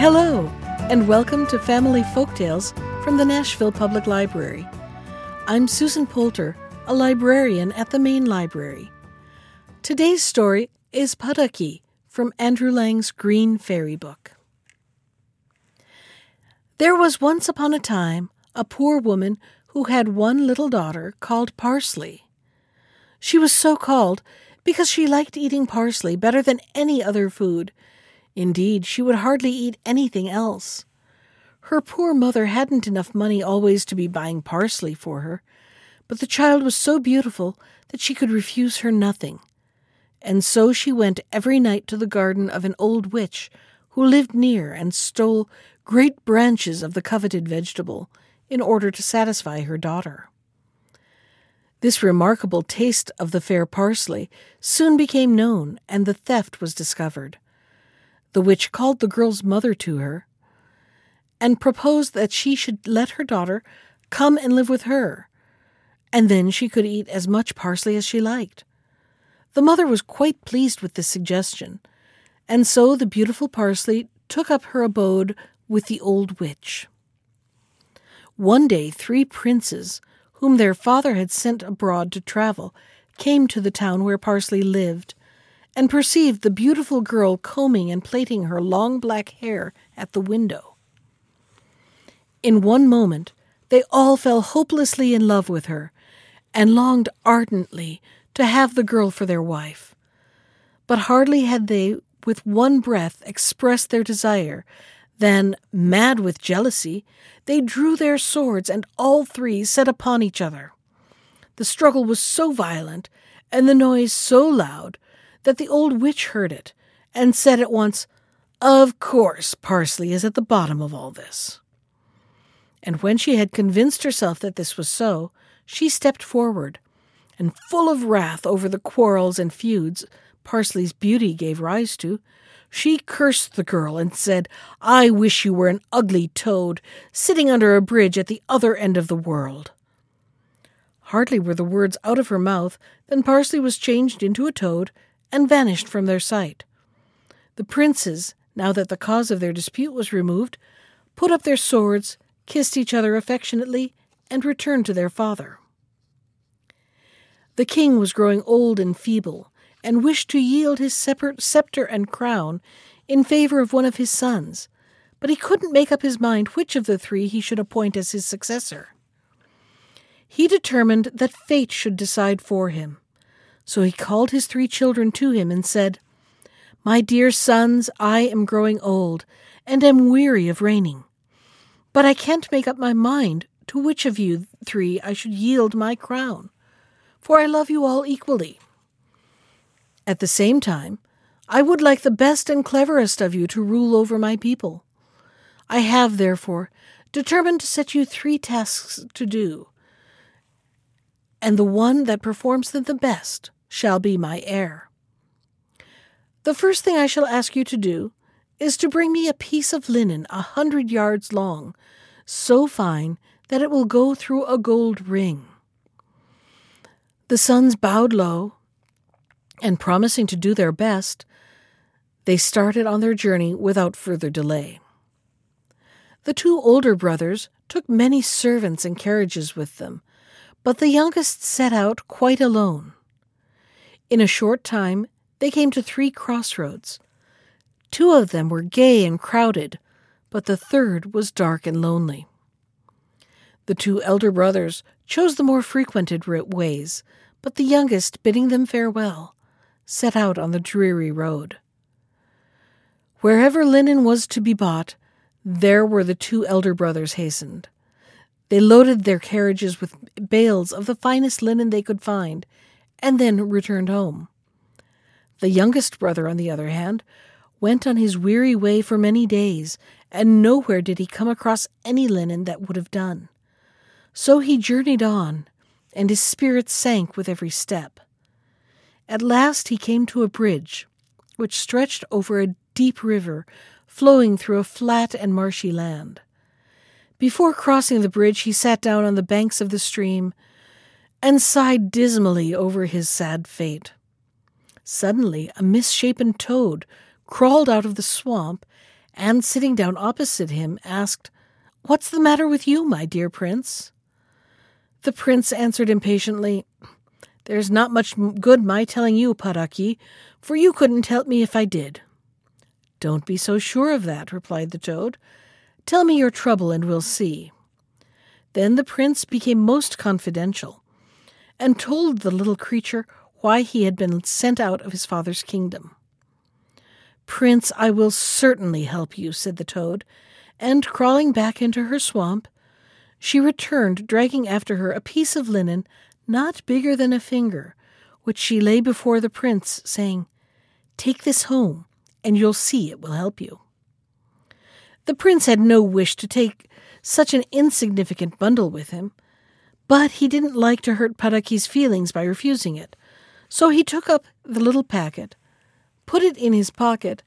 Hello, and welcome to Family Folktales from the Nashville Public Library. I'm Susan Poulter, a librarian at the main library. Today's story is Puddocky from Andrew Lang's Green Fairy Book. There was once upon a time a poor woman who had one little daughter called Parsley. She was so called because she liked eating parsley better than any other food. Indeed, she would hardly eat anything else. Her poor mother hadn't enough money always to be buying parsley for her, but the child was so beautiful that she could refuse her nothing. And so she went every night to the garden of an old witch who lived near and stole great branches of the coveted vegetable in order to satisfy her daughter. This remarkable taste of the fair parsley soon became known, and the theft was discovered. The witch called the girl's mother to her and proposed that she should let her daughter come and live with her, and then she could eat as much parsley as she liked. The mother was quite pleased with this suggestion, and so the beautiful parsley took up her abode with the old witch. One day, three princes, whom their father had sent abroad to travel, came to the town where Parsley lived, and perceived the beautiful girl combing and plaiting her long black hair at the window. In one moment, they all fell hopelessly in love with her, and longed ardently to have the girl for their wife. But hardly had they with one breath expressed their desire then, mad with jealousy, they drew their swords and all three set upon each other. The struggle was so violent and the noise so loud that the old witch heard it and said at once, Of course, Parsley is at the bottom of all this. And when she had convinced herself that this was so, she stepped forward, and full of wrath over the quarrels and feuds Parsley's beauty gave rise to, she cursed the girl and said, I wish you were an ugly toad, sitting under a bridge at the other end of the world. Hardly were the words out of her mouth than Parsley was changed into a toad and vanished from their sight. The princes, now that the cause of their dispute was removed, put up their swords, kissed each other affectionately, and returned to their father. The king was growing old and feeble, and wished to yield his scepter and crown in favor of one of his sons, but he couldn't make up his mind which of the three he should appoint as his successor. He determined that fate should decide for him. So he called his three children to him and said, My dear sons, I am growing old, and am weary of reigning. But I can't make up my mind to which of you three I should yield my crown, for I love you all equally. At the same time, I would like the best and cleverest of you to rule over my people. I have, therefore, determined to set you three tasks to do, and the one that performs them the best shall be my heir. The first thing I shall ask you to do is to bring me a piece of linen a hundred yards long, so fine that it will go through a gold ring. The sons bowed low and promising to do their best, they started on their journey without further delay. The two older brothers took many servants and carriages with them, but the youngest set out quite alone. In a short time, they came to three crossroads. Two of them were gay and crowded, but the third was dark and lonely. The two elder brothers chose the more frequented ways, but the youngest, bidding them farewell, set out on the dreary road. Wherever linen was to be bought, there were the two elder brothers hastened. They loaded their carriages with bales of the finest linen they could find, and then returned home. The youngest brother, on the other hand, went on his weary way for many days, and nowhere did he come across any linen that would have done. So he journeyed on, and his spirits sank with every step. At last he came to a bridge, which stretched over a deep river flowing through a flat and marshy land. Before crossing the bridge, he sat down on the banks of the stream and sighed dismally over his sad fate. Suddenly, a misshapen toad crawled out of the swamp and sitting down opposite him, asked, What's the matter with you, my dear prince? The prince answered impatiently, There's not much good my telling you, Puddocky, for you couldn't help me if I did. Don't be so sure of that, replied the toad. Tell me your trouble and we'll see. Then the prince became most confidential and told the little creature why he had been sent out of his father's kingdom. Prince, I will certainly help you, said the toad, and crawling back into her swamp, she returned, dragging after her a piece of linen not bigger than a finger, which she lay before the prince, saying, Take this home, and you'll see it will help you. The prince had no wish to take such an insignificant bundle with him, but he didn't like to hurt Puddocky's feelings by refusing it, so he took up the little packet, put it in his pocket,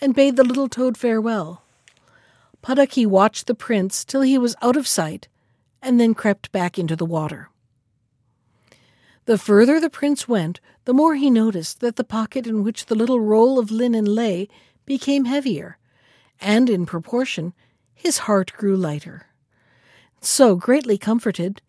and bade the little toad farewell. Puddocky watched the prince till he was out of sight, and then crept back into the water. The further the prince went, the more he noticed that the pocket in which the little roll of linen lay became heavier, and in proportion his heart grew lighter. So, greatly comforted,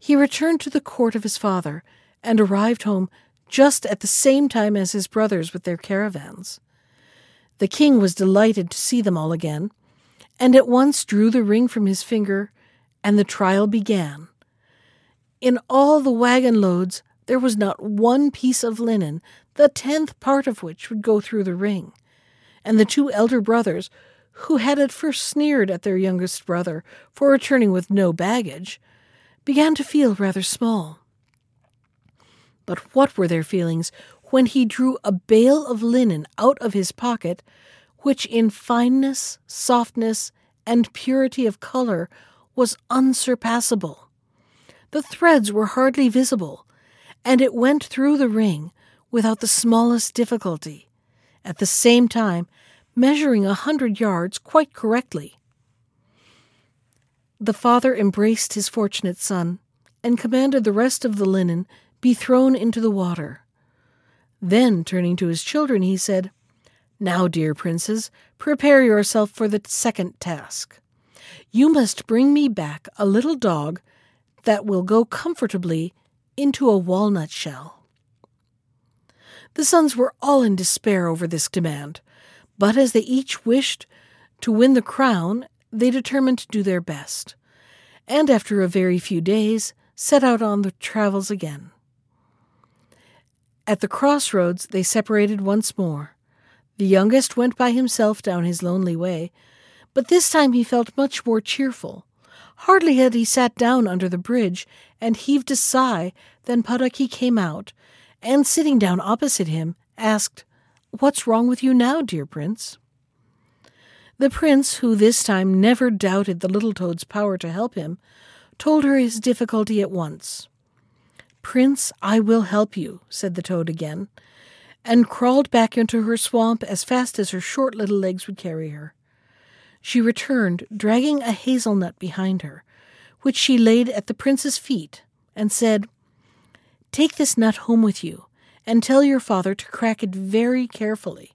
he returned to the court of his father and arrived home just at the same time as his brothers with their caravans. The king was delighted to see them all again, and at once drew the ring from his finger, and the trial began. In all the wagon loads there was not one piece of linen, the tenth part of which would go through the ring, and the two elder brothers, who had at first sneered at their youngest brother for returning with no baggage, began to feel rather small. But what were their feelings when he drew a bale of linen out of his pocket which in fineness, softness, and purity of color was unsurpassable. The threads were hardly visible, and it went through the ring without the smallest difficulty, at the same time measuring a hundred yards quite correctly. The father embraced his fortunate son and commanded the rest of the linen be thrown into the water. Then, turning to his children, he said, now, dear princes, prepare yourself for the second task. You must bring me back a little dog that will go comfortably into a walnut shell. The sons were all in despair over this demand, but as they each wished to win the crown, they determined to do their best, and after a very few days set out on their travels again. At the crossroads, they separated once more. The youngest went by himself down his lonely way, but this time he felt much more cheerful. Hardly had he sat down under the bridge and heaved a sigh than Puddocky came out, and sitting down opposite him, asked, What's wrong with you now, dear prince? The prince, who this time never doubted the little toad's power to help him, told her his difficulty at once. Prince, I will help you, said the toad again, and crawled back into her swamp as fast as her short little legs would carry her. She returned, dragging a hazelnut behind her, which she laid at the prince's feet, and said, Take this nut home with you, and tell your father to crack it very carefully,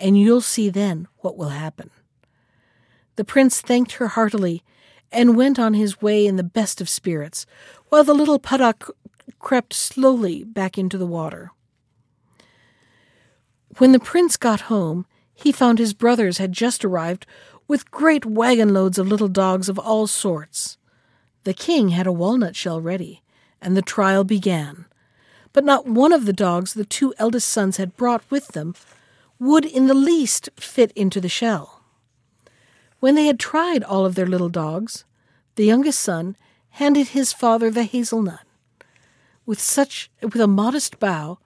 and you'll see then what will happen. The prince thanked her heartily, and went on his way in the best of spirits, while the little puddock crept slowly back into the water. When the prince got home, he found his brothers had just arrived with great wagon loads of little dogs of all sorts. The king had a walnut shell ready, and the trial began. But not one of the dogs the two eldest sons had brought with them would in the least fit into the shell. When they had tried all of their little dogs, the youngest son handed his father the hazelnut. With such with a modest bow,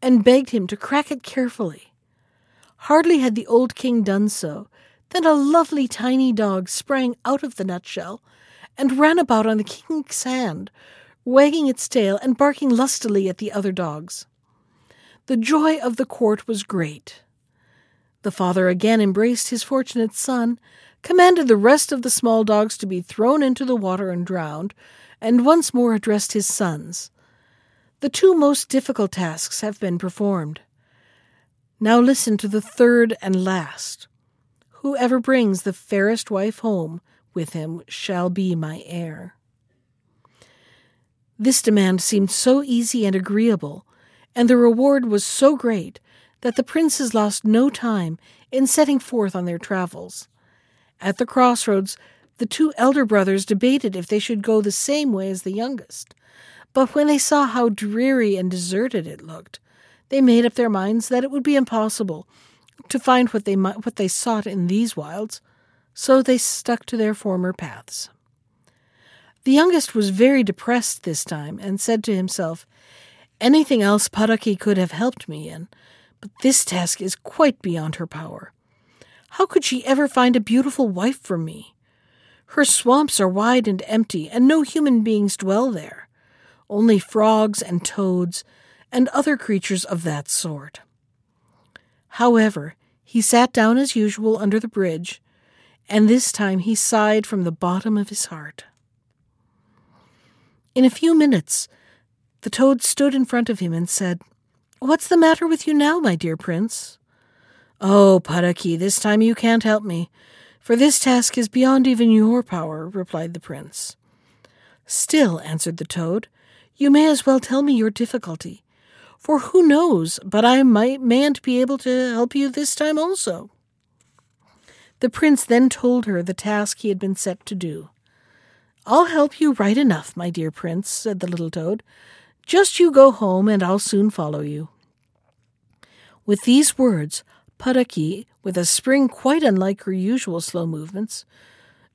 and begged him to crack it carefully. Hardly had the old king done so than a lovely tiny dog sprang out of the nutshell and ran about on the king's hand, wagging its tail and barking lustily at the other dogs. The joy of the court was great. The father again embraced his fortunate son, commanded the rest of the small dogs to be thrown into the water and drowned, and once more addressed his sons. The two most difficult tasks have been performed. Now listen to the third and last. Whoever brings the fairest wife home with him shall be my heir. This demand seemed so easy and agreeable, and the reward was so great, that the princes lost no time in setting forth on their travels. At the crossroads, the two elder brothers debated if they should go the same way as the youngest, but when they saw how dreary and deserted it looked, they made up their minds that it would be impossible to find what they what they sought in these wilds, so they stuck to their former paths. The youngest was very depressed this time and said to himself, Anything else Puddocky could have helped me in, but this task is quite beyond her power. How could she ever find a beautiful wife for me? Her swamps are wide and empty, and no human beings dwell there, only frogs and toads and other creatures of that sort. However, he sat down as usual under the bridge, and this time he sighed from the bottom of his heart. In a few minutes, the toad stood in front of him and said, What's the matter with you now, my dear prince? Oh, Puddocky, this time you can't help me, for this task is beyond even your power, replied the prince. Still, answered the toad, you may as well tell me your difficulty, for who knows but I might mayn't be able to help you this time also. The prince then told her the task he had been set to do. I'll help you right enough, my dear prince, said the little toad. Just you go home, and I'll soon follow you. With these words, Puddocky, with a spring quite unlike her usual slow movements,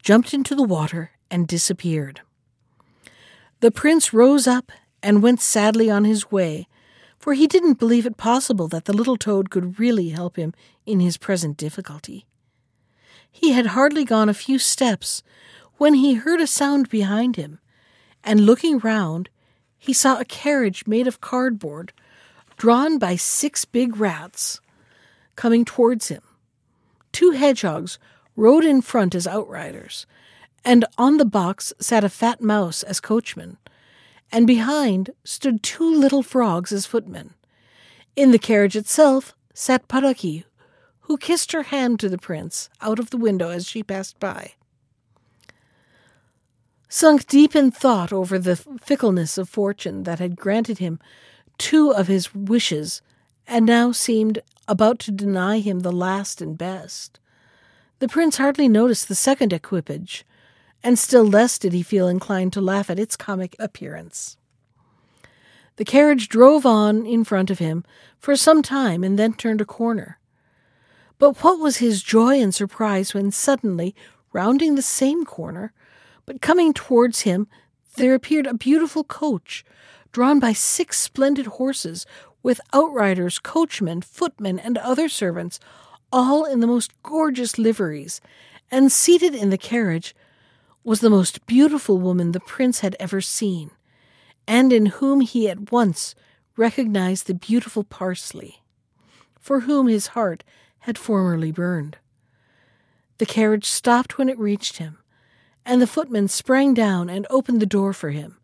jumped into the water and disappeared. The prince rose up and went sadly on his way, for he didn't believe it possible that the little toad could really help him in his present difficulty. He had hardly gone a few steps when he heard a sound behind him, and looking round, he saw a carriage made of cardboard, drawn by six big rats, coming towards him. Two hedgehogs rode in front as outriders, and on the box sat a fat mouse as coachman, and behind stood two little frogs as footmen. In the carriage itself sat Puddocky, who kissed her hand to the prince out of the window as she passed by. Sunk deep in thought over the fickleness of fortune that had granted him two of his wishes and now seemed about to deny him the last and best, the prince hardly noticed the second equipage, and still less did he feel inclined to laugh at its comic appearance. The carriage drove on in front of him for some time and then turned a corner. But what was his joy and surprise when suddenly, rounding the same corner, but coming towards him, there appeared a beautiful coach, drawn by six splendid horses, with outriders, coachmen, footmen, and other servants, all in the most gorgeous liveries, and seated in the carriage was the most beautiful woman the prince had ever seen, and in whom he at once recognized the beautiful Parsley, for whom his heart had formerly burned. The carriage stopped when it reached him, and the footman sprang down and opened the door for him.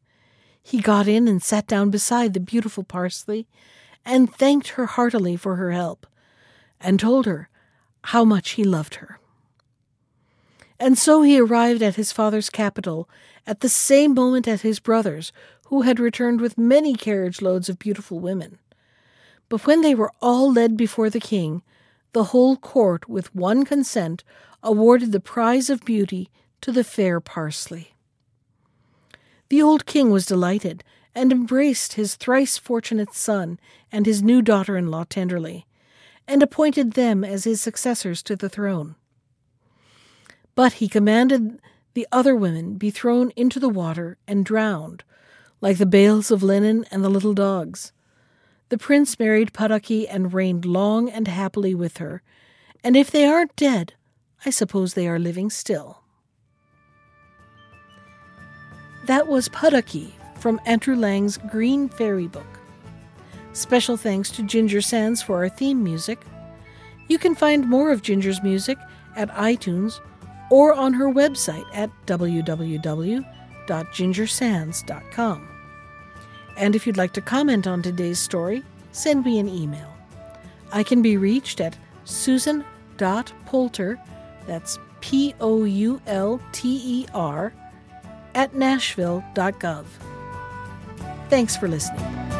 He got in and sat down beside the beautiful Parsley, and thanked her heartily for her help, and told her how much he loved her. And so he arrived at his father's capital at the same moment as his brothers, who had returned with many carriage loads of beautiful women. But when they were all led before the king, the whole court, with one consent, awarded the prize of beauty to the fair Parsley. The old king was delighted, and embraced his thrice fortunate son and his new daughter in law tenderly, and appointed them as his successors to the throne. But he commanded the other women be thrown into the water and drowned, like the bales of linen and the little dogs. The prince married Puddocky and reigned long and happily with her, and if they aren't dead, I suppose they are living still. That was Puddocky from Andrew Lang's Green Fairy Book. Special thanks to Ginger Sands for our theme music. You can find more of Ginger's music at iTunes or on her website at www.gingersands.com. And if you'd like to comment on today's story, send me an email. I can be reached at susan.poulter, That's P O U L T E R at nashville.gov. Thanks for listening.